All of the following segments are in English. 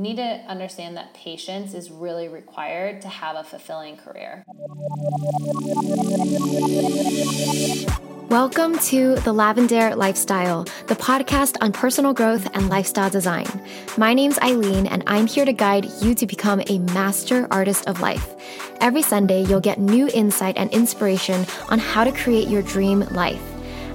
you need to understand that patience is really required to have a fulfilling career. Welcome to The Lavendaire Lifestyle, the podcast on personal growth and lifestyle design. My name's Eileen, and I'm here to guide you to become a master artist of life. Every Sunday, you'll get new insight and inspiration on how to create your dream life.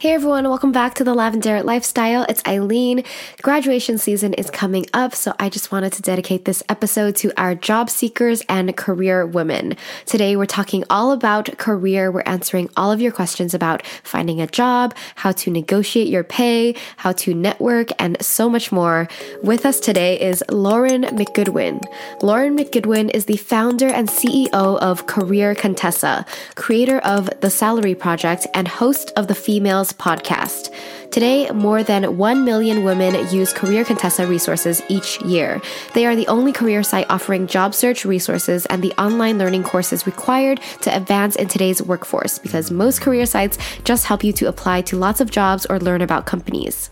Hey everyone, welcome back to the Lavendaire Lifestyle. It's Eileen. Graduation season is coming up, so I just wanted to dedicate this episode to our job seekers and career women. Today we're talking all about career. We're answering all of your questions about finding a job, how to negotiate your pay, how to network, and so much more. With us today is Lauren McGoodwin. Lauren McGoodwin is the founder and CEO of Career Contessa, creator of The Salary Project, and host of the Females podcast. Today, more than 1 million women use Career Contessa resources each year. They are the only career site offering job search resources and the online learning courses required to advance in today's workforce because most career sites just help you to apply to lots of jobs or learn about companies.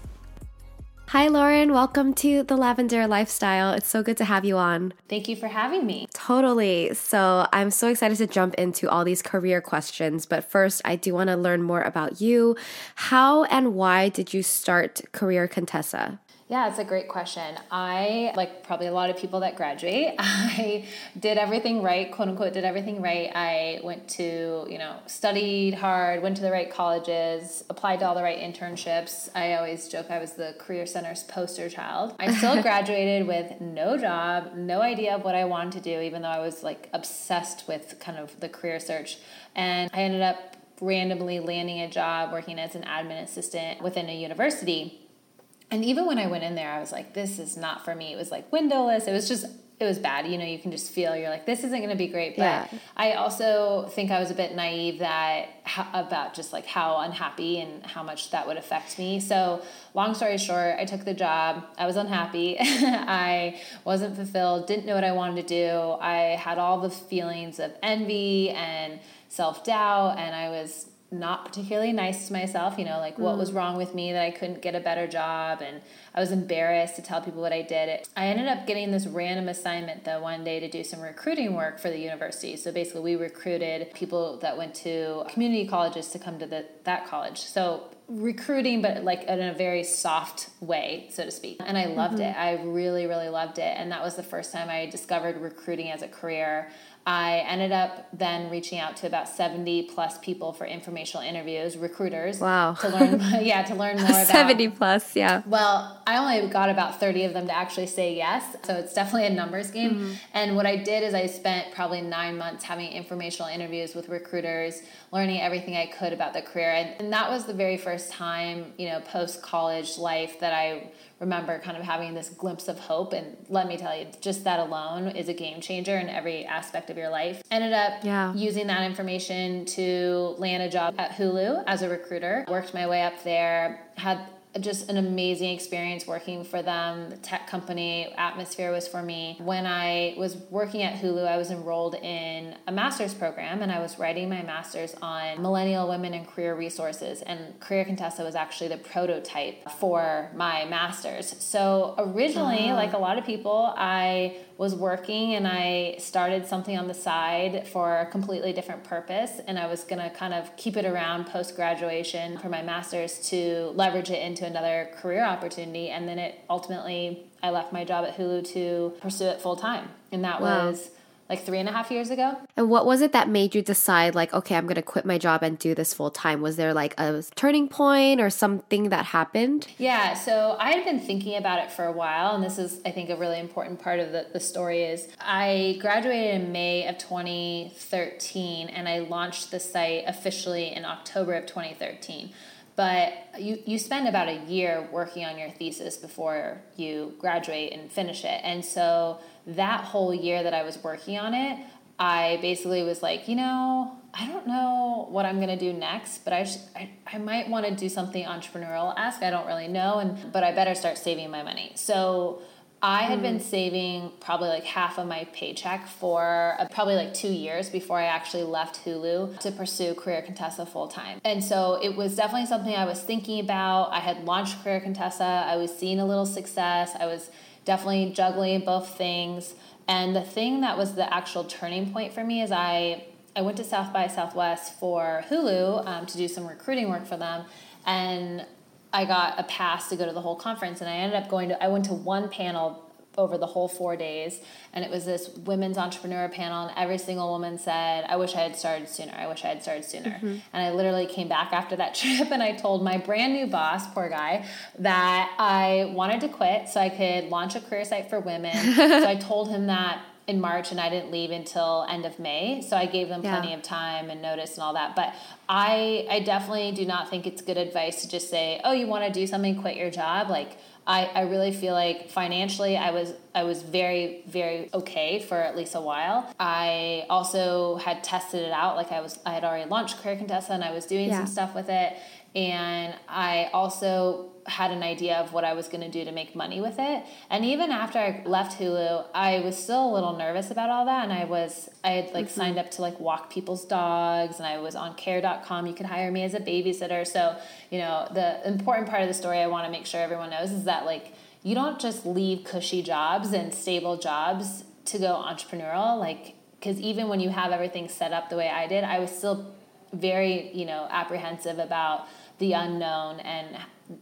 Hi, Lauren. Welcome to the Lavendaire Lifestyle. It's so good to have you on. Thank you for having me. Totally. So, I'm so excited to jump into all these career questions. But first, I do want to learn more about you. How and why did you start Career Contessa? Yeah, it's a great question. I, like probably a lot of people that graduate, I did everything right, quote unquote, did everything right. I went to, you know, studied hard, went to the right colleges, applied to all the right internships. I always joke I was the Career Center's poster child. I still graduated with no job, no idea of what I wanted to do, even though I was like obsessed with kind of the career search. And I ended up randomly landing a job working as an admin assistant within a university and even when I went in there, I was like, this is not for me. It was like windowless. It was just, it was bad. You know, you can just feel you're like, this isn't going to be great. But yeah. I also think I was a bit naive that about just like how unhappy and how much that would affect me. So, long story short, I took the job. I was unhappy. I wasn't fulfilled, didn't know what I wanted to do. I had all the feelings of envy and self doubt, and I was not particularly nice to myself, you know, like what was mm. wrong with me that I couldn't get a better job and I was embarrassed to tell people what I did. I ended up getting this random assignment though one day to do some recruiting work for the university. So basically we recruited people that went to community colleges to come to the, that college. So recruiting but like in a very soft way so to speak and i loved mm-hmm. it i really really loved it and that was the first time i discovered recruiting as a career I ended up then reaching out to about 70 plus people for informational interviews, recruiters. Wow. To learn, yeah, to learn more about. 70 plus, yeah. Well, I only got about 30 of them to actually say yes. So it's definitely a numbers game. Mm-hmm. And what I did is I spent probably nine months having informational interviews with recruiters, learning everything I could about the career. And, and that was the very first time, you know, post college life that I remember kind of having this glimpse of hope. And let me tell you, just that alone is a game changer in every aspect of your life. Ended up yeah. using that information to land a job at Hulu as a recruiter. Worked my way up there, had just an amazing experience working for them. The tech company atmosphere was for me. When I was working at Hulu, I was enrolled in a master's program and I was writing my master's on millennial women and career resources. And Career Contessa was actually the prototype for my master's. So originally, uh-huh. like a lot of people, I was working and I started something on the side for a completely different purpose. And I was going to kind of keep it around post graduation for my master's to leverage it into another career opportunity. And then it ultimately, I left my job at Hulu to pursue it full time. And that wow. was like three and a half years ago. And what was it that made you decide, like, okay, I'm going to quit my job and do this full time? Was there like a turning point or something that happened? Yeah, so I had been thinking about it for a while, and this is, I think, a really important part of the, the story is I graduated in May of 2013, and I launched the site officially in October of 2013 but you, you spend about a year working on your thesis before you graduate and finish it. And so that whole year that I was working on it, I basically was like, you know, I don't know what I'm gonna do next, but I sh- I, I might want to do something entrepreneurial esque. I don't really know, and but I better start saving my money. So I had been saving probably like half of my paycheck for uh, probably like two years before I actually left Hulu to pursue Career Contessa full time. And so it was definitely something I was thinking about. I had launched Career Contessa, I was seeing a little success, I was definitely juggling both things. And the thing that was the actual turning point for me is I I went to South by Southwest for Hulu um, to do some recruiting work for them, and I got a pass to go to the whole conference, and I ended up going to. I went to one panel over the whole four days, and it was this women's entrepreneur panel, and every single woman said, "I wish I had started sooner. I wish I had started sooner." Mm-hmm. And I literally came back after that trip, and I told my brand new boss, poor guy, that I wanted to quit so I could launch a career site for women. so I told him that in March and I didn't leave until end of May. So I gave them yeah. plenty of time and notice and all that. But I I definitely do not think it's good advice to just say, "Oh, you want to do something, quit your job." Like I, I really feel like financially I was I was very very okay for at least a while. I also had tested it out like I was I had already launched Career Contessa and I was doing yeah. some stuff with it and I also had an idea of what I was going to do to make money with it. And even after I left Hulu, I was still a little nervous about all that. And I was, I had like mm-hmm. signed up to like walk people's dogs and I was on care.com. You could hire me as a babysitter. So, you know, the important part of the story I want to make sure everyone knows is that like, you don't just leave cushy jobs and stable jobs to go entrepreneurial. Like, because even when you have everything set up the way I did, I was still very, you know, apprehensive about the unknown and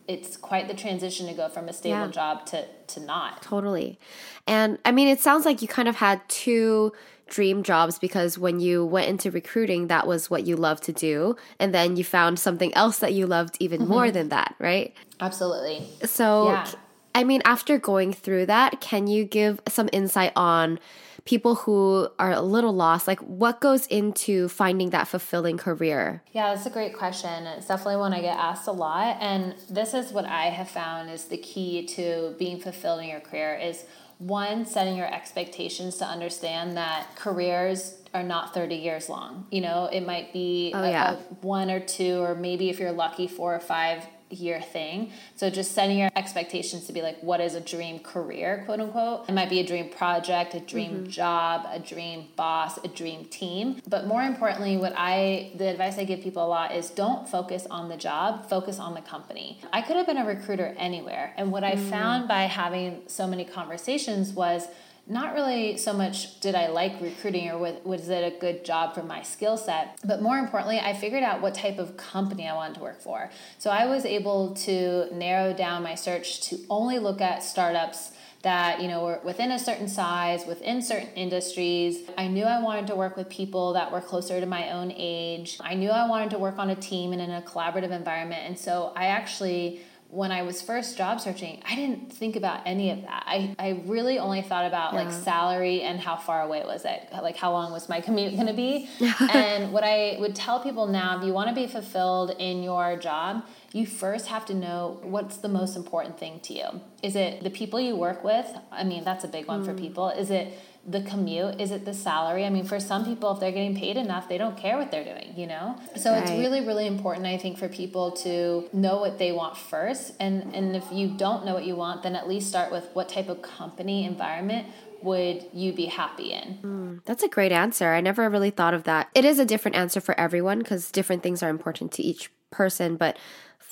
it's quite the transition to go from a stable yeah. job to to not. Totally. And I mean it sounds like you kind of had two dream jobs because when you went into recruiting that was what you loved to do and then you found something else that you loved even mm-hmm. more than that, right? Absolutely. So yeah. I mean after going through that, can you give some insight on people who are a little lost, like what goes into finding that fulfilling career? Yeah, that's a great question. It's definitely one I get asked a lot. And this is what I have found is the key to being fulfilled in your career is one, setting your expectations to understand that careers are not 30 years long. You know, it might be oh, a, yeah. a one or two, or maybe if you're lucky, four or five year thing. So just setting your expectations to be like, what is a dream career, quote unquote? It might be a dream project, a dream mm-hmm. job, a dream boss, a dream team. But more importantly, what I, the advice I give people a lot is don't focus on the job, focus on the company. I could have been a recruiter anywhere. And what I mm. found by having so many conversations was, not really so much did I like recruiting or was it a good job for my skill set, but more importantly, I figured out what type of company I wanted to work for. So I was able to narrow down my search to only look at startups that you know were within a certain size within certain industries i knew i wanted to work with people that were closer to my own age i knew i wanted to work on a team and in a collaborative environment and so i actually when I was first job searching, I didn't think about any of that. I, I really only thought about yeah. like salary and how far away was it? Like how long was my commute going to be? and what I would tell people now, if you want to be fulfilled in your job, you first have to know what's the most important thing to you. Is it the people you work with? I mean, that's a big one mm. for people. Is it the commute? Is it the salary? I mean, for some people, if they're getting paid enough, they don't care what they're doing, you know? So right. it's really, really important, I think, for people to know what they want first. And, and if you don't know what you want, then at least start with what type of company environment would you be happy in? Mm, that's a great answer. I never really thought of that. It is a different answer for everyone because different things are important to each person, but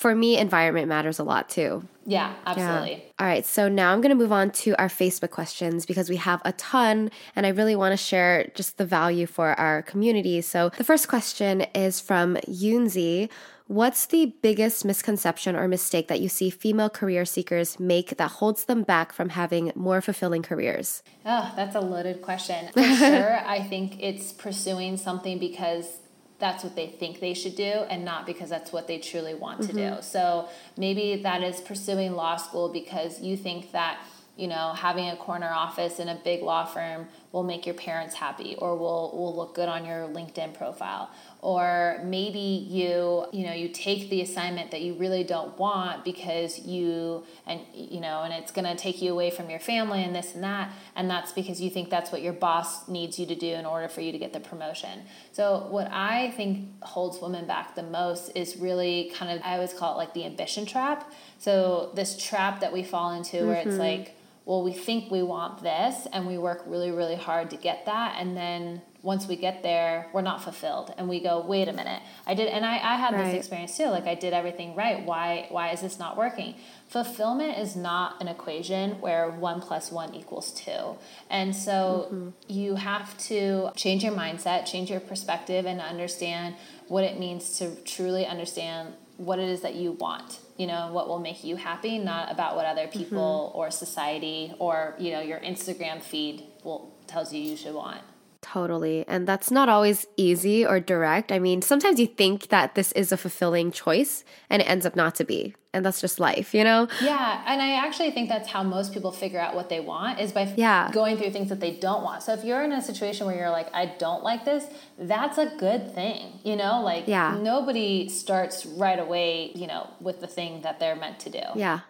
for me, environment matters a lot too. Yeah, absolutely. Yeah. All right, so now I'm going to move on to our Facebook questions because we have a ton and I really want to share just the value for our community. So the first question is from Yunzi. What's the biggest misconception or mistake that you see female career seekers make that holds them back from having more fulfilling careers? Oh, that's a loaded question. For sure, I think it's pursuing something because that's what they think they should do and not because that's what they truly want mm-hmm. to do. Mm-hmm. So maybe that is pursuing law school because you think that you know having a corner office in a big law firm will make your parents happy or will will look good on your LinkedIn profile. Or maybe you you know you take the assignment that you really don't want because you and you know and it's going to take you away from your family and this and that and that's because you think that's what your boss needs you to do in order for you to get the promotion. So what i think holds women back the most is really kind of i always call it like the ambition trap so this trap that we fall into mm-hmm. where it's mm-hmm. like well, we think we want this and we work really, really hard to get that. And then once we get there, we're not fulfilled. And we go, wait a minute, I did, and I, I had right. this experience too. Like I did everything right. Why, why is this not working? Fulfillment is not an equation where one plus one equals two. And so mm-hmm. you have to change your mindset, change your perspective, and understand what it means to truly understand what it is that you want you know what will make you happy not about what other people mm-hmm. or society or you know your instagram feed will tells you you should want Totally. And that's not always easy or direct. I mean, sometimes you think that this is a fulfilling choice and it ends up not to be. And that's just life, you know? Yeah. And I actually think that's how most people figure out what they want is by yeah. going through things that they don't want. So if you're in a situation where you're like, I don't like this, that's a good thing, you know? Like, yeah. nobody starts right away, you know, with the thing that they're meant to do. Yeah.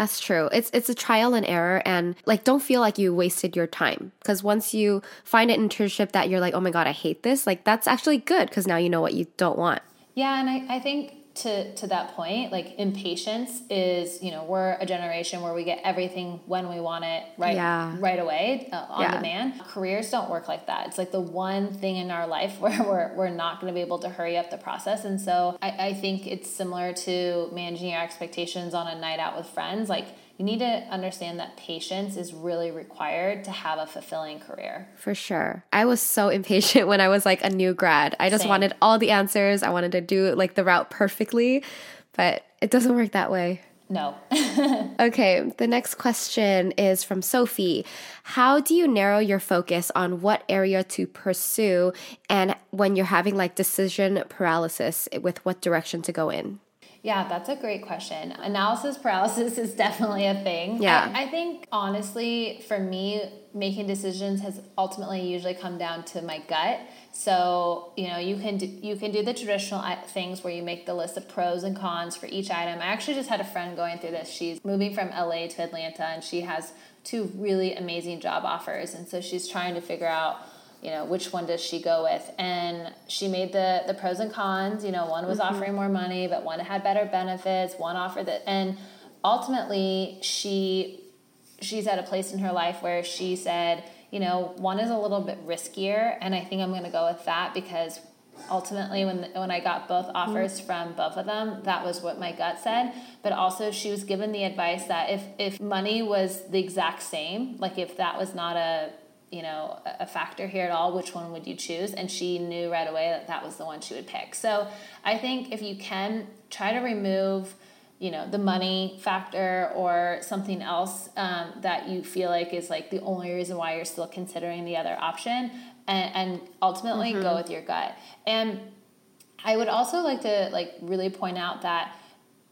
That's true. It's it's a trial and error and like don't feel like you wasted your time because once you find an internship that you're like, "Oh my god, I hate this." Like that's actually good because now you know what you don't want. Yeah, and I I think to to that point like impatience is you know we're a generation where we get everything when we want it right yeah. right away uh, on yeah. demand careers don't work like that it's like the one thing in our life where we're, we're not going to be able to hurry up the process and so I, I think it's similar to managing your expectations on a night out with friends like you need to understand that patience is really required to have a fulfilling career. For sure. I was so impatient when I was like a new grad. I just Same. wanted all the answers. I wanted to do like the route perfectly, but it doesn't work that way. No. okay, the next question is from Sophie. How do you narrow your focus on what area to pursue and when you're having like decision paralysis with what direction to go in? Yeah, that's a great question. Analysis paralysis is definitely a thing. Yeah. I, I, think honestly, for me, making decisions has ultimately usually come down to my gut. So you know, you can do, you can do the traditional uh, things where you make the list of pros and cons for each item. I actually just had a friend going through this. She's moving from LA to Atlanta, and she has two really amazing job offers, and so she's trying to figure out you know which one does she go with and she made the the pros and cons you know one was mm-hmm. offering more money but one had better benefits one offered that and ultimately she she's at a place in her life where she said you know one is a little bit riskier and i think i'm going to go with that because ultimately when when I got both offers mm-hmm. from both of them that was what my gut said but also she was given the advice that if if money was the exact same like if that was not a you know a factor here at all which one would you choose? And she knew right away that that was the one she would pick. So i think if you can try to remove you know the money factor or something else um, that you feel like is like the only reason why you're still considering the other option and, and ultimately mm-hmm. go with your gut. And i would also like to like really point out that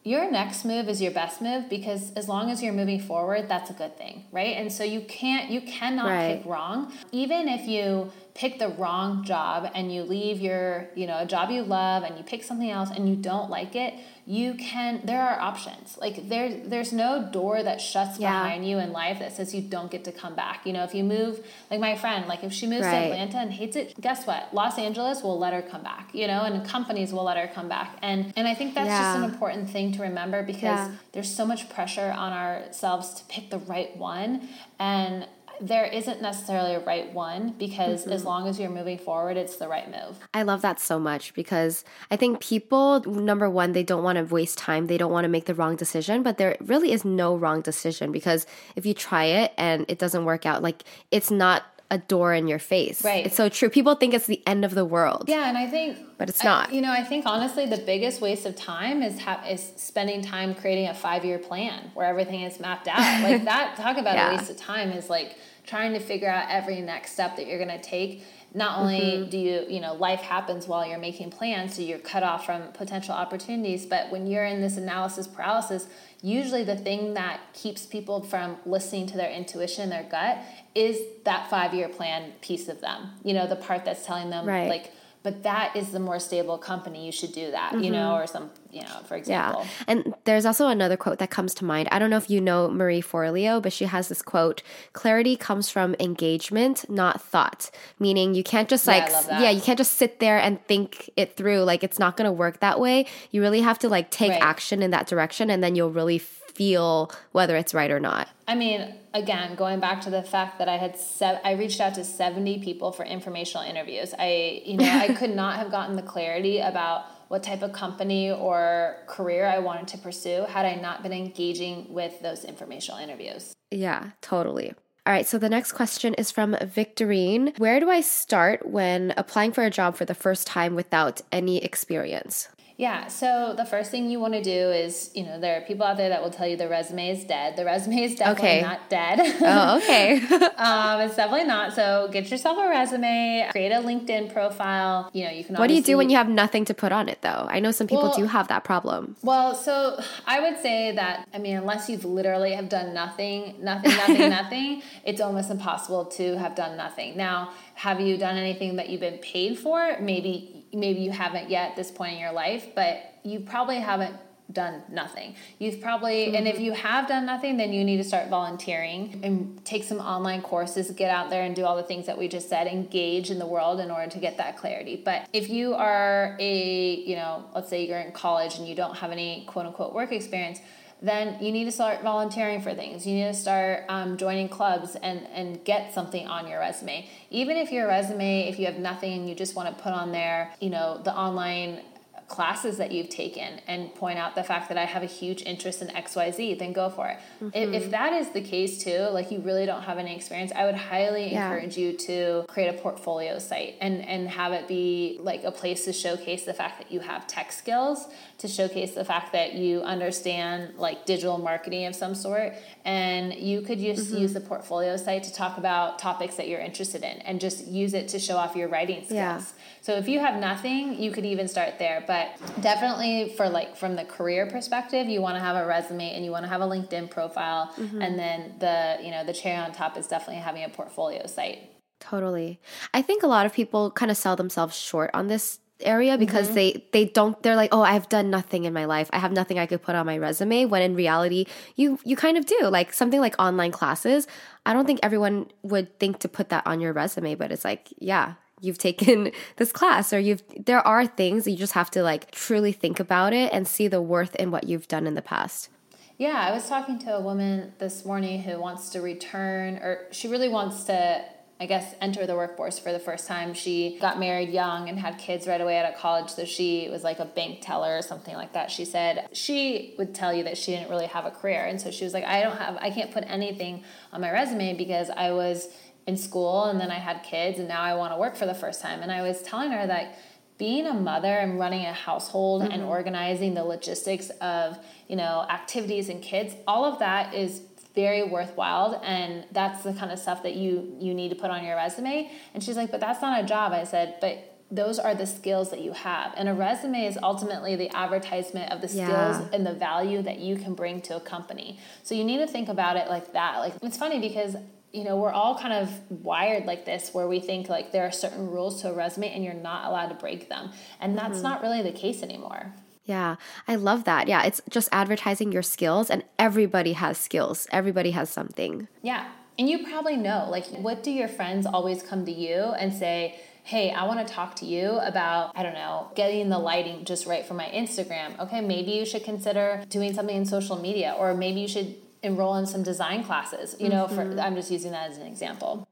your next move is your best move because as long as you're moving forward that's a good thing right and so you can't you cannot right. pick wrong even if you pick the wrong job and you leave your you know a job you love and you pick something else and you don't like it you can there are options like there there's no door that shuts yeah. behind you in life that says you don't get to come back you know if you move like my friend like if she moves right. to atlanta and hates it guess what los angeles will let her come back you know and companies will let her come back and and i think that's yeah. just an important thing to remember because yeah. there's so much pressure on ourselves to pick the right one and there isn't necessarily a right one because mm-hmm. as long as you're moving forward, it's the right move. I love that so much because I think people, number one, they don't want to waste time. They don't want to make the wrong decision, but there really is no wrong decision because if you try it and it doesn't work out, like it's not a door in your face. Right. It's so true. People think it's the end of the world. Yeah, and I think but it's not. I, you know, I think honestly the biggest waste of time is ha- is spending time creating a 5-year plan where everything is mapped out. like that talk about yeah. a waste of time is like trying to figure out every next step that you're going to take not only mm-hmm. do you you know life happens while you're making plans so you're cut off from potential opportunities but when you're in this analysis paralysis usually the thing that keeps people from listening to their intuition their gut is that five year plan piece of them you know the part that's telling them right. like but that is the more stable company. You should do that mm-hmm. you know mm-hmm. or some you know for example. Yeah. And there's also another quote that comes to mind. I don't know if you know marie forleo but she has this quote clarity comes from engagement not thought. Meaning you can't just like yeah, yeah you can't just sit there and think it through. Like it's not going to work that way. You really have to like take right. action in that direction and then you'll really feel whether it's right or not. I mean, again, going back to the fact that I had se- I reached out to 70 people for informational interviews. I, you know, I could not have gotten the clarity about what type of company or career I wanted to pursue had I not been engaging with those informational interviews. Yeah, totally. All right, so the next question is from Victorine. Where do I start when applying for a job for the first time without any experience? Yeah, so the first thing you want to do is, you know, there are people out there that will tell you the resume is dead. The resume is definitely okay. not dead. Oh, okay. um, it's definitely not. So get yourself a resume, create a LinkedIn profile. You know, you can. What do you do when you have nothing to put on it, though? I know some people well, do have that problem. Well, so I would say that I mean, unless you've literally have done nothing, nothing, nothing, nothing, it's almost impossible to have done nothing. Now, have you done anything that you've been paid for? Maybe maybe you haven't yet at this point in your life, but you probably haven't done nothing. You've probably, mm-hmm. and if mm-hmm. you have done nothing, then you need to start volunteering and take some online courses, get out there and do all the things that we just said, engage in the world in order to get that clarity. But if you are a, you know, let's say you're in college and you don't have any quote unquote work experience, then you need to start volunteering for things. You need to start um, joining clubs and, and get something on your resume. Even if your resume, if you have nothing and you just want to put on there, you know, the online classes that you've taken and point out the fact that I have a huge interest in XYZ, then go for it. Mm-hmm. If, if, mm-hmm. that is the case too, like you really don't have any experience, I would highly yeah. encourage you to create a portfolio site and, and have it be like a place to showcase the fact that you have tech skills, to showcase the fact that you understand like digital marketing of some sort. And you could just mm-hmm. use the portfolio site to talk about topics that you're interested in and just use it to show off your writing skills. Yeah. So if you have nothing, you could even start there. But definitely for like from the career perspective, you want to have a resume and you want to have a LinkedIn profile. Mm-hmm. And then the, you know, the cherry on top is definitely having a portfolio site. Totally. I think a lot of people kind of sell themselves short on this area because mm-hmm. they they don't they're like oh i've done nothing in my life i have nothing i could put on my resume when in reality you you kind of do like something like online classes i don't think everyone would think to put that on your resume but it's like yeah you've taken this class or you've there are things you just have to like truly think about it and see the worth in what you've done in the past. Yeah i was talking to a woman this morning who wants to return or she really wants to I guess, enter the workforce for the first time. She got married young and had kids right away out of college, so she was like a bank teller or something like that. She said she would tell you that she didn't really have a career, and so she was like, I don't have, I can't put anything on my resume because I was in school and then I had kids and now I want to work for the first time. And I was telling her that being a mother and running a household mm-hmm. and organizing the logistics of, you know, activities and kids, all of that is very worthwhile and that's the kind of stuff that you you need to put on your resume. And she's like, "But that's not a job." I said, "But those are the skills that you have. And a resume is ultimately the advertisement of the skills yeah. and the value that you can bring to a company. So you need to think about it like that. Like it's funny because you know, we're all kind of wired like this where we think like there are certain rules to a resume and you're not allowed to break them. And that's mm-hmm. not really the case anymore. Yeah, I love that. Yeah, it's just advertising your skills and everybody has skills. Everybody has something. Yeah. And you probably know like what do your friends always come to you and say, hey, I want to talk to you about, I don't know, getting the lighting just right for my Instagram. Okay, maybe you should consider doing something in social media, or maybe you should enroll in some design classes. You know, mm-hmm. for I'm just using that as an example.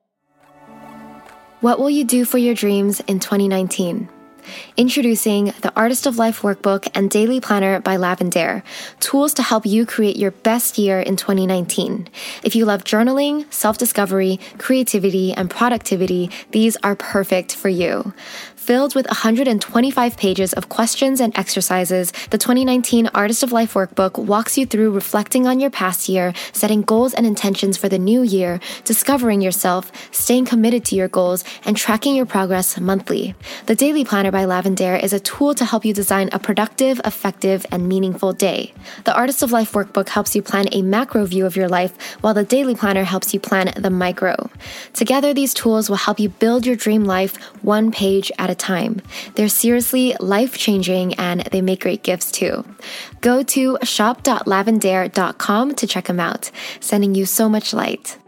What will you do for your dreams in 2019? Introducing the Artist of Life Workbook and Daily Planner by Lavendaire, tools to help you create your best year in 2019. If you love journaling, self discovery, creativity, and productivity, these are perfect for you. Filled with 125 pages of questions and exercises, the 2019 Artist of Life Workbook walks you through reflecting on your past year, setting goals and intentions for the new year, discovering yourself, staying committed to your goals, and tracking your progress monthly. The Daily Planner by Lavendaire is a tool to help you design a productive, effective, and meaningful day. The Artist of Life Workbook helps you plan a macro view of your life, while the Daily Planner helps you plan the micro. Together, these tools will help you build your dream life one page at a time. They're seriously life changing and they make great gifts too. Go to shop.lavendaire.com to check them out. Sending you so much light.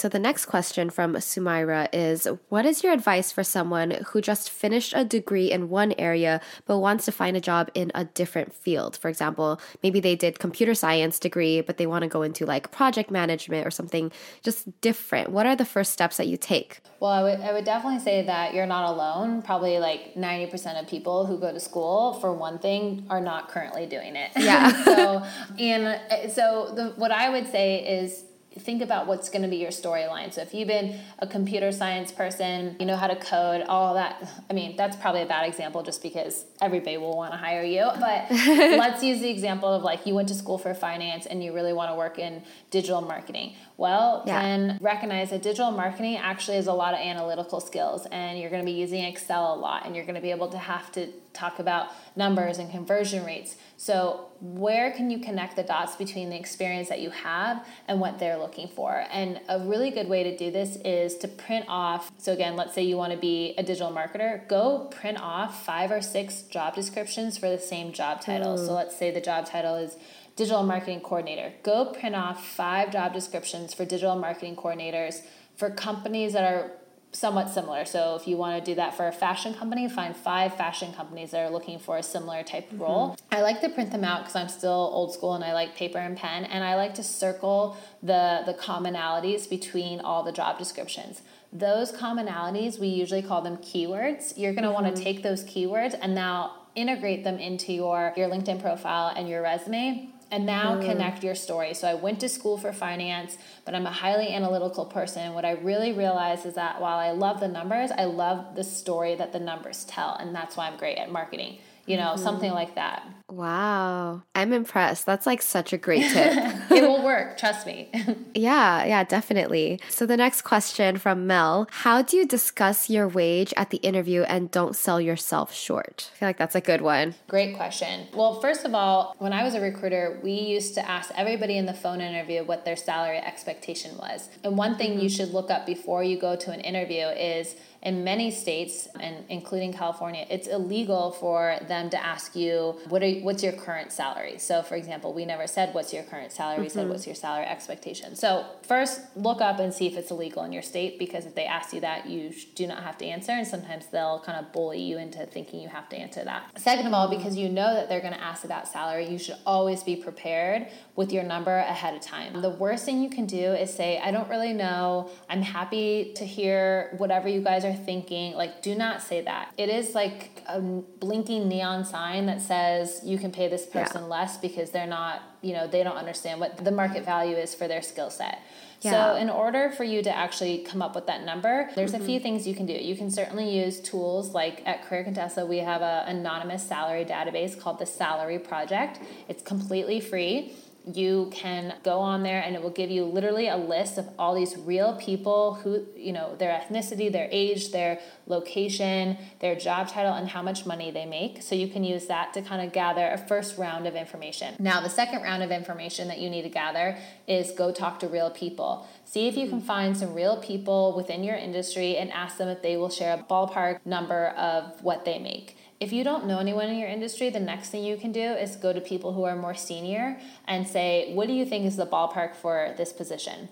So the next question from Sumaira is What is your advice for someone who just finished a degree in one area but wants to find a job in a different field? For example, maybe they did computer science degree, but they want to go into like project management or something just different. What are the first steps that you take? Well, I would, I would definitely say that you're not alone. Probably like 90% of people who go to school for one thing are not currently doing it. Yeah. so, and uh, so the, what I would say is think about what's going to be your storyline. So if you've been a computer science person, you know how to code, all that. I mean, that's probably a bad example just because everybody will want to hire you. But let's use the example of like you went to school for finance and you really want to work in digital marketing. Well, yeah. then recognize that digital marketing actually has a lot of analytical skills and you're going to be using Excel a lot and you're going to be able to have to talk about numbers and conversion rates. So, where can you connect the dots between the experience that you have and what they're looking for? And a really good way to do this is to print off. So, again, let's say you want to be a digital marketer, go print off five or six job descriptions for the same job title. Mm. So, let's say the job title is digital marketing coordinator. Go print off five job descriptions for digital marketing coordinators for companies that are somewhat similar. So if you want to do that for a fashion company, find five fashion companies that are looking for a similar type of mm-hmm. role. I like to print them out because I'm still old school and I like paper and pen and I like to circle the the commonalities between all the job descriptions. Those commonalities, we usually call them keywords. You're going to mm-hmm. want to take those keywords and now integrate them into your your LinkedIn profile and your resume and now mm. connect your story. So I went to school for finance, but I'm a highly analytical person. What I really realized is that while I love the numbers, I love the story that the numbers tell, and that's why I'm great at marketing you know, mm-hmm. something like that. Wow. I'm impressed. That's like such a great tip. it will work, trust me. yeah, yeah, definitely. So the next question from Mel How do you discuss your wage at the interview and don't sell yourself short? I feel like that's a good one. Great question. Well, first of all, when I was a recruiter, we used to ask everybody in the phone interview what their salary expectation was. And one thing mm-hmm. you should look up before you go to an interview is in many states and including California, it's illegal for them to ask you what are what's your current salary. So for example, we never said what's your current salary, mm-hmm. we said mm-hmm. what's your salary expectation. So first look up and see if it's illegal in your state because if they ask you that, you do not have to answer and sometimes they'll kind of bully you into thinking you have to answer that. Second of all, because you know that they're going to ask about salary, you should always be prepared with your number ahead of time. The worst thing you can do is say, I don't really know. I'm happy to hear whatever you guys are thinking. Like, do not say that. It is like a blinking neon sign that says you can pay this person yeah. less because they're not, you know, they don't understand what the market value is for their skill set. Yeah. So, in order for you to actually come up with that number, there's mm-hmm. a few mm-hmm. things you can do. You can certainly use tools like at Career Contessa, we have an anonymous salary database called the Salary Project. It's completely free you can go on there and it will give you literally a list of all these real people who you know their ethnicity their age their location their job title and how much money they make. So you can use that to kind of gather a first round of information. Now the second round of information that you need to gather is go talk to real people. See if you can find some real people within your industry and ask them if they will share a ballpark number of what they make if you don't know anyone in your industry, the next thing you can do is go to people who are more senior and say, What do you think is the ballpark for this position?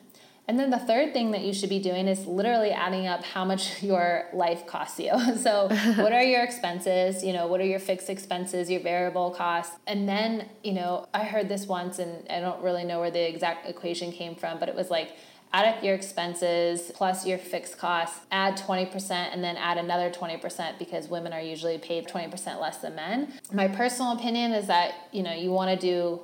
And then the third thing that you should be doing is literally adding up how much your life costs you. So, what are your expenses? You know, what are your fixed expenses, your variable costs? And then, you know, I heard this once and I don't really know where the exact equation came from, but it was like add up your expenses plus your fixed costs, add 20%, and then add another 20% because women are usually paid 20% less than men. My personal opinion is that, you know, you want to do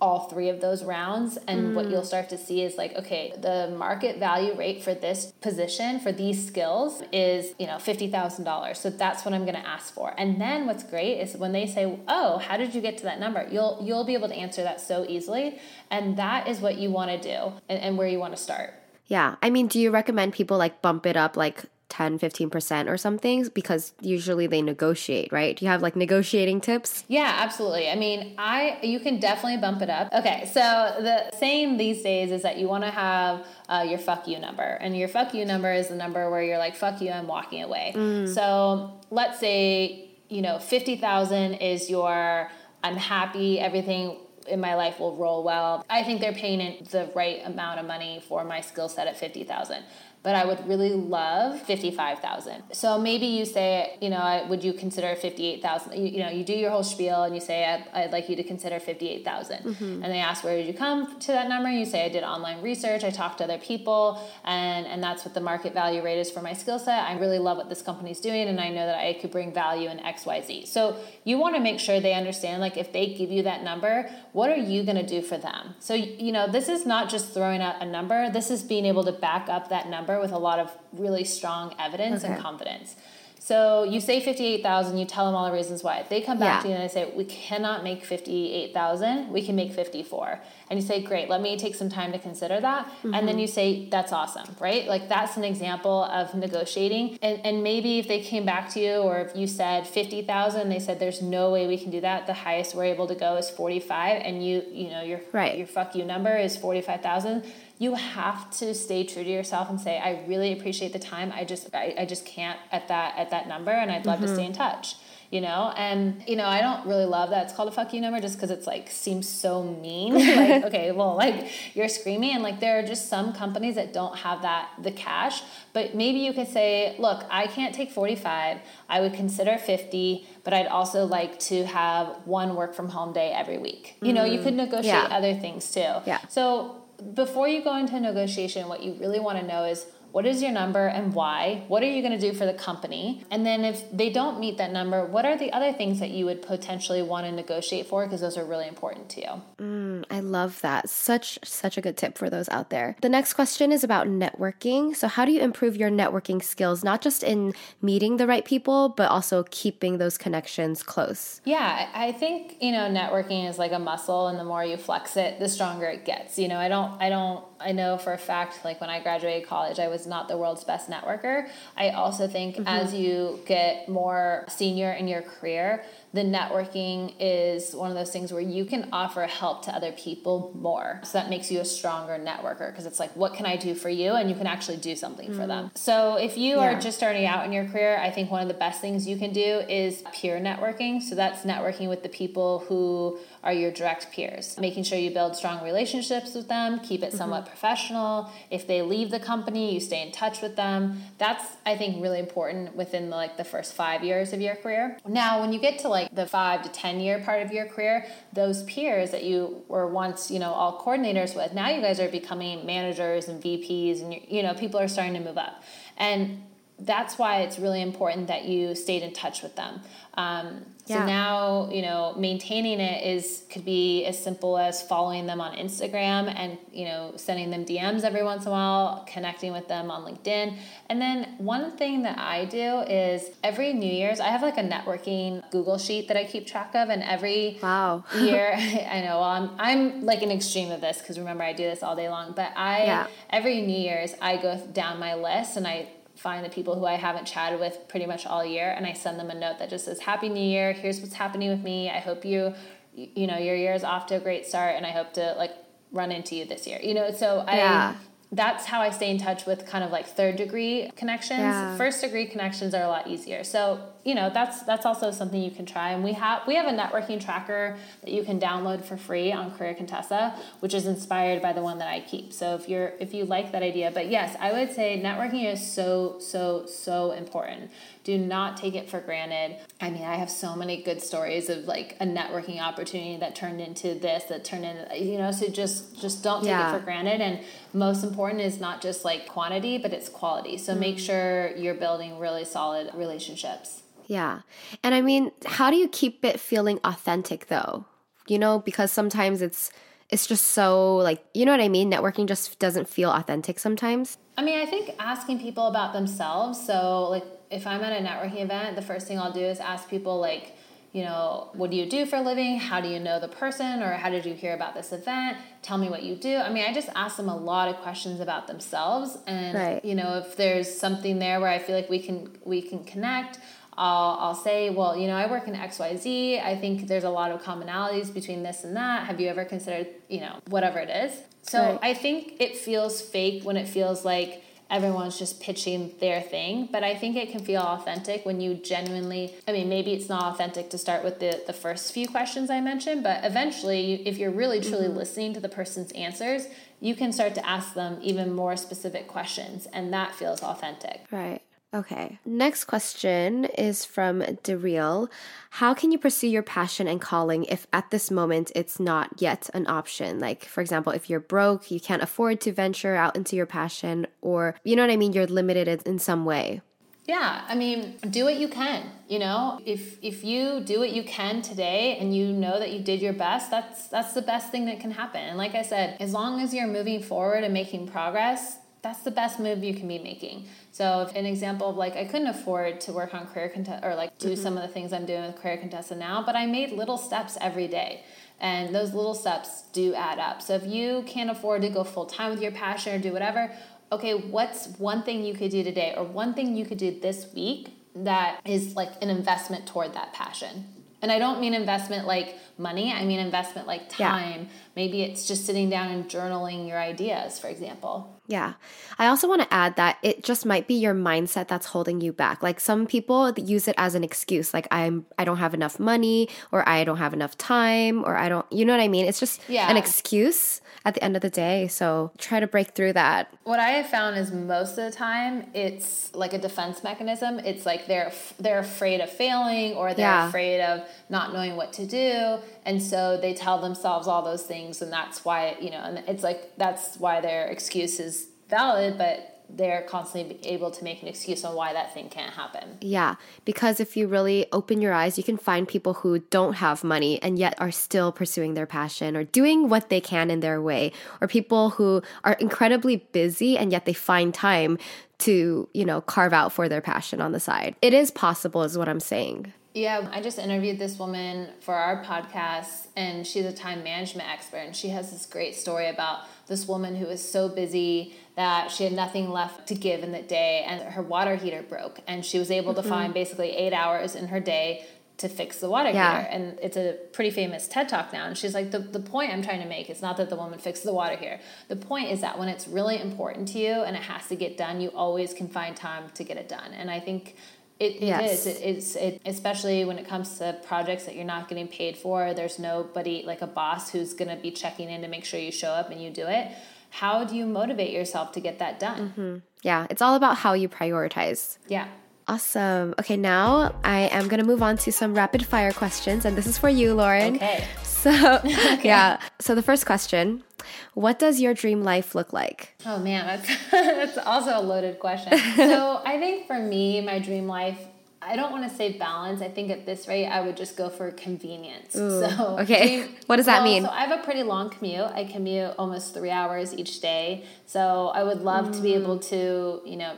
all three of those rounds and mm. what you'll start to see is like okay the market value rate for this position for these skills is you know $50000 so that's what i'm going to ask for. And then what's great is when they say oh how did you get to that number? You'll you'll be able to answer that so easily and that is what you want to do and, and where you want to start. Yeah. I mean do you recommend people like bump it up like 10 15% or something because usually they negotiate right? Do you have like negotiating tips? Yeah absolutely. I mean i you can definitely bump it up. Okay so the saying these days is that you want to have uh, your fuck you number and your fuck you number is the number where you're like fuck you i'm walking away. Mm. so let's say you know 50000 is your i'm happy everything in my life will roll well. I think they're paying the right amount of money for my skill set at 50,000 but I would really love 55,000. So maybe you say, you know, would you consider 58,000? You, you, know, you do your whole spiel and you say, I'd, I'd like you to consider 58,000. Mm-hmm. And they ask, where did you come to that number? You say, I did online research, I talked to other people, and, and that's what the market value rate is for my skill set. I really love what this company's doing, and I know that I could bring value in XYZ. So you want to make sure they understand, like, if they give you that number, what are you going to do for them? So, you know, this is not just throwing out a number, this is being able to back up that number number with a lot of really strong evidence okay. and confidence. So you say 58,000, you tell them all the reasons why. They come back yeah. to you and they say, We cannot make 58,000, we can make 54. And you say, Great, let me take some time to consider that. Mm-hmm. And then you say, That's awesome, right? Like that's an example of negotiating. And, and maybe if they came back to you or if you said 50,000, they said, There's no way we can do that. The highest we're able to go is 45. And you, you know, your, right. your fuck you number is 45,000 you have to stay true to yourself and say i really appreciate the time. I just i, I just can't at that at that number and i'd love mm-hmm. to stay in touch you know? And you know i don't really love that it's called a fuck you number just because it's like seems so mean. Like okay well like you're screaming and like there are just some companies that don't have that the cash. But maybe you could say look i can't take 45 i would consider 50 but i'd also like to have one work from home day every week. You know you mm-hmm. could negotiate yeah. other things too. Yeah. So before you go into negotiation, what you really want to know is what is your number and why? What are you going to do for the company? And then if they don't meet that number, what are the other things that you would potentially want to negotiate for because those are really important to you? Mm, I love that. Such such a good tip for those out there. The next question is about networking. So how do you improve your networking skills not just in meeting the right people but also keeping those connections close? Yeah, I think, you know, networking is like a muscle and the more you flex it, the stronger it gets. You know, I don't I don't I know for a fact, like when I graduated college, I was not the world's best networker. I also think mm-hmm. as you get more senior in your career, the networking is one of those things where you can offer help to other people more. So that makes you a stronger networker because it's like, what can I do for you? And you can actually do something mm-hmm. for them. Mm. So if you yeah. are just starting out in your career, I think one of the best things you can do is peer networking. So that's networking with the people who are your direct peers, making sure you build strong relationships with them, keep it somewhat mm-hmm. professional. If they leave the company, you stay in touch with them. That's, I think, really important within the, like the first five years of your career. Now, when you get to like the five to 10 year part of your career, those peers that you were once, you know, all coordinators with, now you guys are becoming managers and VPs and, you know, people are starting to move up. And that's why it's really important that you stayed in touch with them. Um, so yeah. now, you know, maintaining it is could be as simple as following them on Instagram and, you know, sending them DMs every once in a while, connecting with them on LinkedIn. And then one thing that I do is every New Year's, I have like a networking Google sheet that I keep track of and every wow. year, I know, well, I'm I'm like an extreme of this because remember I do this all day long, but I yeah. every New Year's I go down my list and I find the people who I haven't chatted with pretty much all year and I send them a note that just says happy new year here's what's happening with me I hope you you know your year is off to a great start and I hope to like run into you this year you know so I yeah. that's how I stay in touch with kind of like third degree connections. Yeah. First degree connections are a lot easier. So, you know, that's that's also something you can try. And we have we have a networking tracker that you can download for free on Career Contessa, which is inspired by the one that I keep. So if you're if you like that idea, but yes, I would say networking is so, so, so important. Do not take it for granted. I mean, I have so many good stories of like a networking opportunity that turned into this, that turned into you know, so just just don't take yeah. it for granted. And most important is not just like quantity, but it's quality. So mm-hmm. make sure you're building really solid relationships. Yeah. And I mean, how do you keep it feeling authentic though? You know, because sometimes it's it's just so like you know what I mean? Networking just doesn't feel authentic sometimes. I mean, I think asking people about themselves. So like if I'm at a networking event, the first thing I'll do is ask people like, you know, what do you do for a living? How do you know the person? Or how did you hear about this event? Tell me what you do. I mean, I just ask them a lot of questions about themselves. And right. you know, if there's something there where I feel like we can we can connect, I'll, I'll say, well, you know, I work in XYZ. I think there's a lot of commonalities between this and that. Have you ever considered, you know, whatever it is? So right. I think it feels fake when it feels like everyone's just pitching their thing. But I think it can feel authentic when you genuinely, I mean, maybe it's not authentic to start with the, the first few questions I mentioned, but eventually, if you're really truly mm-hmm. listening to the person's answers, you can start to ask them even more specific questions, and that feels authentic. Right. Okay. Next question is from Dereal. How can you pursue your passion and calling if at this moment it's not yet an option? Like, for example, if you're broke, you can't afford to venture out into your passion, or you know what I mean? You're limited in some way. Yeah, I mean, do what you can. You know, if if you do what you can today and you know that you did your best, that's that's the best thing that can happen. And like I said, as long as you're moving forward and making progress, that's the best move you can be making. So, an example of like I couldn't afford to work on Career Contessa or like do mm-hmm. some of the things I'm doing with career contessa now, but I made little steps every day. And those little steps do add up. So if you can't afford to go full time with your passion or do whatever, okay, what's one thing you could do today or one thing you could do this week that is like an investment toward that passion? And I don't mean investment like money, I mean investment like time. Yeah. Maybe it's just sitting down and journaling your ideas, for example. Yeah. I also want to add that it just might be your mindset that's holding you back. Like some people use it as an excuse like I'm I don't have enough money or I don't have enough time or I don't you know what I mean? It's just yeah. an excuse at the end of the day. So try to break through that. What I have found is most of the time it's like a defense mechanism. It's like they're they're afraid of failing or they're yeah. afraid of not knowing what to do and so they tell themselves all those things and that's why you know and it's like that's why their excuse is valid but they're constantly able to make an excuse on why that thing can't happen. Yeah, because if you really open your eyes, you can find people who don't have money and yet are still pursuing their passion or doing what they can in their way, or people who are incredibly busy and yet they find time to, you know, carve out for their passion on the side. It is possible, is what I'm saying. Yeah, I just interviewed this woman for our podcast, and she's a time management expert. And she has this great story about this woman who was so busy that she had nothing left to give in the day, and her water heater broke. And she was able mm-hmm. to find basically eight hours in her day to fix the water yeah. heater. And it's a pretty famous TED talk now. And she's like, the, the point I'm trying to make is not that the woman fixed the water heater. The point is that when it's really important to you and it has to get done, you always can find time to get it done. And I think it, it yes. is. It, it's it, especially when it comes to projects that you're not getting paid for. There's nobody like a boss who's going to be checking in to make sure you show up and you do it. How do you motivate yourself to get that done? Mm-hmm. Yeah, it's all about how you prioritize. Yeah. Awesome. Okay, now I am going to move on to some rapid fire questions, and this is for you, Lauren. Okay. So, okay. yeah. So, the first question What does your dream life look like? Oh, man, that's, that's also a loaded question. so, I think for me, my dream life, I don't want to say balance. I think at this rate, I would just go for convenience. Ooh, so, okay. Dream, what does that well, mean? So, I have a pretty long commute. I commute almost three hours each day. So, I would love mm. to be able to, you know,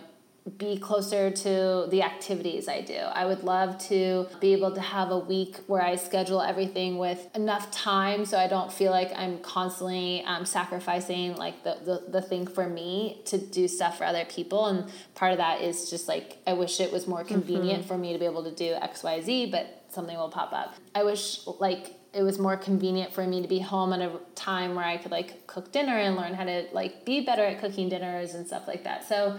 be closer to the activities I do. I would love to be able to have a week where I schedule everything with enough time so I don't feel like I'm constantly um, sacrificing like the, the, the thing for me to do stuff for other people. And part of that is just like, I wish it was more convenient mm-hmm. for me to be able to do X, Y, Z, but something will pop up. I wish like it was more convenient for me to be home at a time where I could like cook dinner and learn how to like be better at cooking dinners and stuff like that. So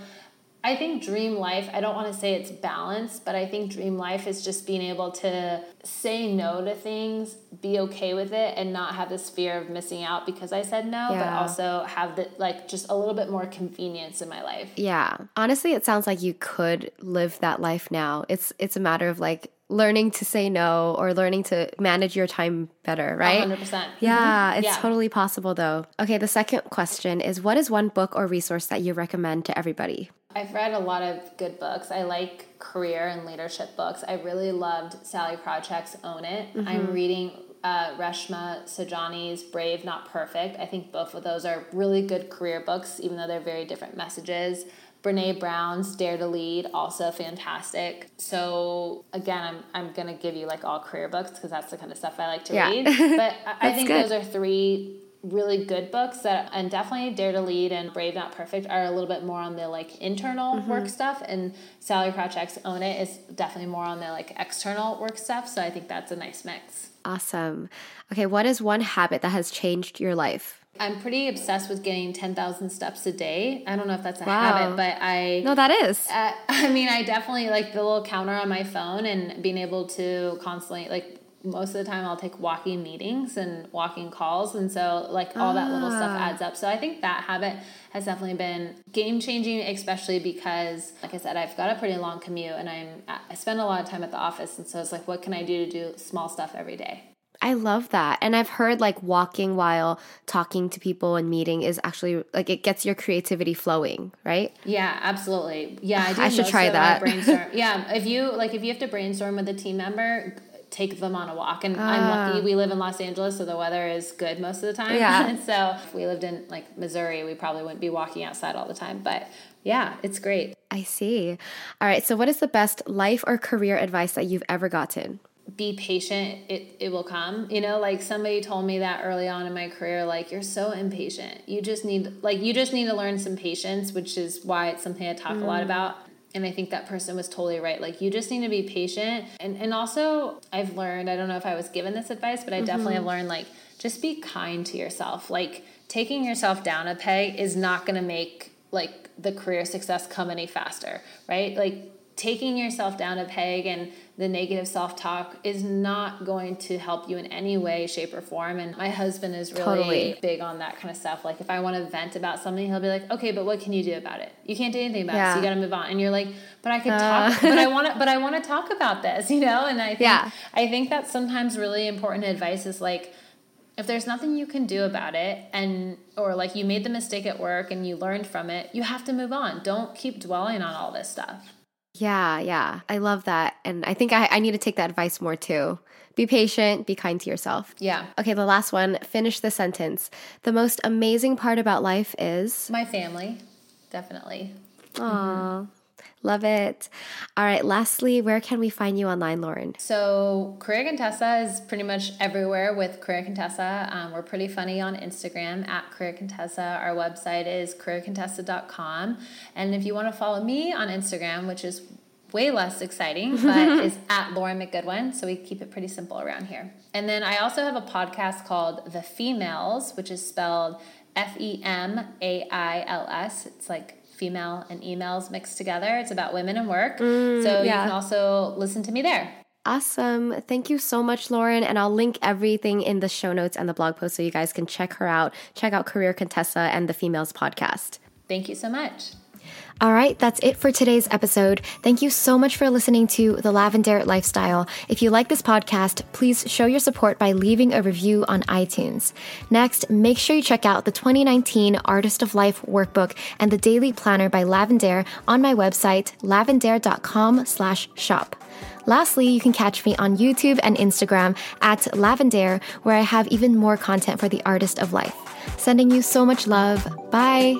I think dream life, I don't want to say it's balance, but I think dream life is just being able to say no to things, be okay with it, and not have this fear of missing out because I said no, yeah. but also have the like just a little bit more convenience in my life. Yeah. Honestly, it sounds like you could live that life now. It's it's a matter of like learning to say no or learning to manage your time better, right? 100%. Yeah, mm-hmm. it's yeah. totally possible though. Okay, the second question is what is one book or resource that you recommend to everybody? I've read a lot of good books. I like career and leadership books. I really loved Sallie Krawcheck's Own It. Mm-hmm. I'm reading uh, Reshma Saujani's Brave Not Perfect. I think both of those are really good career books, even though they're very different messages. Brene Brown's Dare to Lead, also fantastic. So again, I'm I'm gonna give you like all career books because that's the kind of stuff I like to yeah. read. But I, I think good. those are three really good books that and definitely dare to lead and brave not perfect are a little bit more on the like internal mm-hmm. work stuff and Sallie Krawcheck's own it is definitely more on the like external work stuff so i think that's a nice mix awesome okay what is one habit that has changed your life I'm pretty obsessed with getting 10,000 steps a day. I don't know if that's a Wow. habit, but I No, that is. uh, I mean, I definitely like the little counter on my phone and being able to constantly like most of the time I'll take walking meetings and walking calls and so like all that little stuff Ah. adds up. So I think that habit has definitely been game changing especially because like I said I've got a pretty long commute and I'm I spend a lot of time at the office and so it's like what can I do to do small stuff every day? I love that. And I've heard like walking while talking to people and meeting is actually like it gets your creativity flowing, right? Yeah, absolutely. Yeah, I do. I should try that. Brainstorm. yeah, if you like, if you have to brainstorm with a team member, take them on a walk. And I'm lucky we live in Los Angeles, so the weather is good most of the time. Ah. Yeah. and so if we lived in like Missouri, we probably wouldn't be walking outside all the time. But yeah, it's great. I see. All right. So, what is the best life or career advice that you've ever gotten? be patient it, it will come you know like somebody told me that early on in my career like you're so impatient you just need like you just need to learn some patience which is why it's something i talk a lot about and i think that person was totally right. Like you just need to be patient. And and also i've learned i don't know if i was given this advice but i definitely have learned like just be kind to yourself. Like taking yourself down a peg is not going to make like the career success come any faster right? Like taking yourself down a peg and the negative self-talk is not going to help you in any way shape or form. And my husband is really Totally. big on that kind of stuff. Like if i want to vent about something he'll be like okay but what can you do about it? You can't do anything about it so you got to move on. And you're like but i could talk uh. but i want to but i want to talk about this you know? And i think Yeah. i think that's sometimes really important advice is like if there's nothing you can do about it and or like you made the mistake at work and you learned from it you have to move on. Don't keep dwelling on all this stuff Yeah, yeah. I love that. And I think I, I need to take that advice more too. Be patient, be kind to yourself. yeah Okay, the last one. Finish the sentence. The most amazing part about life is. my family definitely Aw, love it. All right, lastly, where can we find you online, Lauren? So Career Contessa is pretty much everywhere with Career Contessa. Um, we're pretty funny on Instagram at Career Contessa. Our website is careercontessa.com. And if you want to follow me on Instagram, which is way less exciting, but is at Lauren McGoodwin. So we keep it pretty simple around here. And then I also have a podcast called The Femails, which is spelled F E M A I L S. It's like female and emails mixed together. It's about women and work. Mm, so you can also listen to me there. Awesome. Thank you so much, Lauren. And I'll link everything in the show notes and the blog post so you guys can check her out. Check out Career Contessa and the Femails podcast. Thank you so much. All right, that's it for today's episode. Thank you so much for listening to The Lavendaire Lifestyle. If you like this podcast, please show your support by leaving a review on iTunes. Next, make sure you check out the 2019 Artist of Life workbook and the daily planner by Lavendaire on my website, lavendaire.com slash shop. Lastly, you can catch me on YouTube and Instagram at Lavendaire, where I have even more content for the artist of life. Sending you so much love. Bye.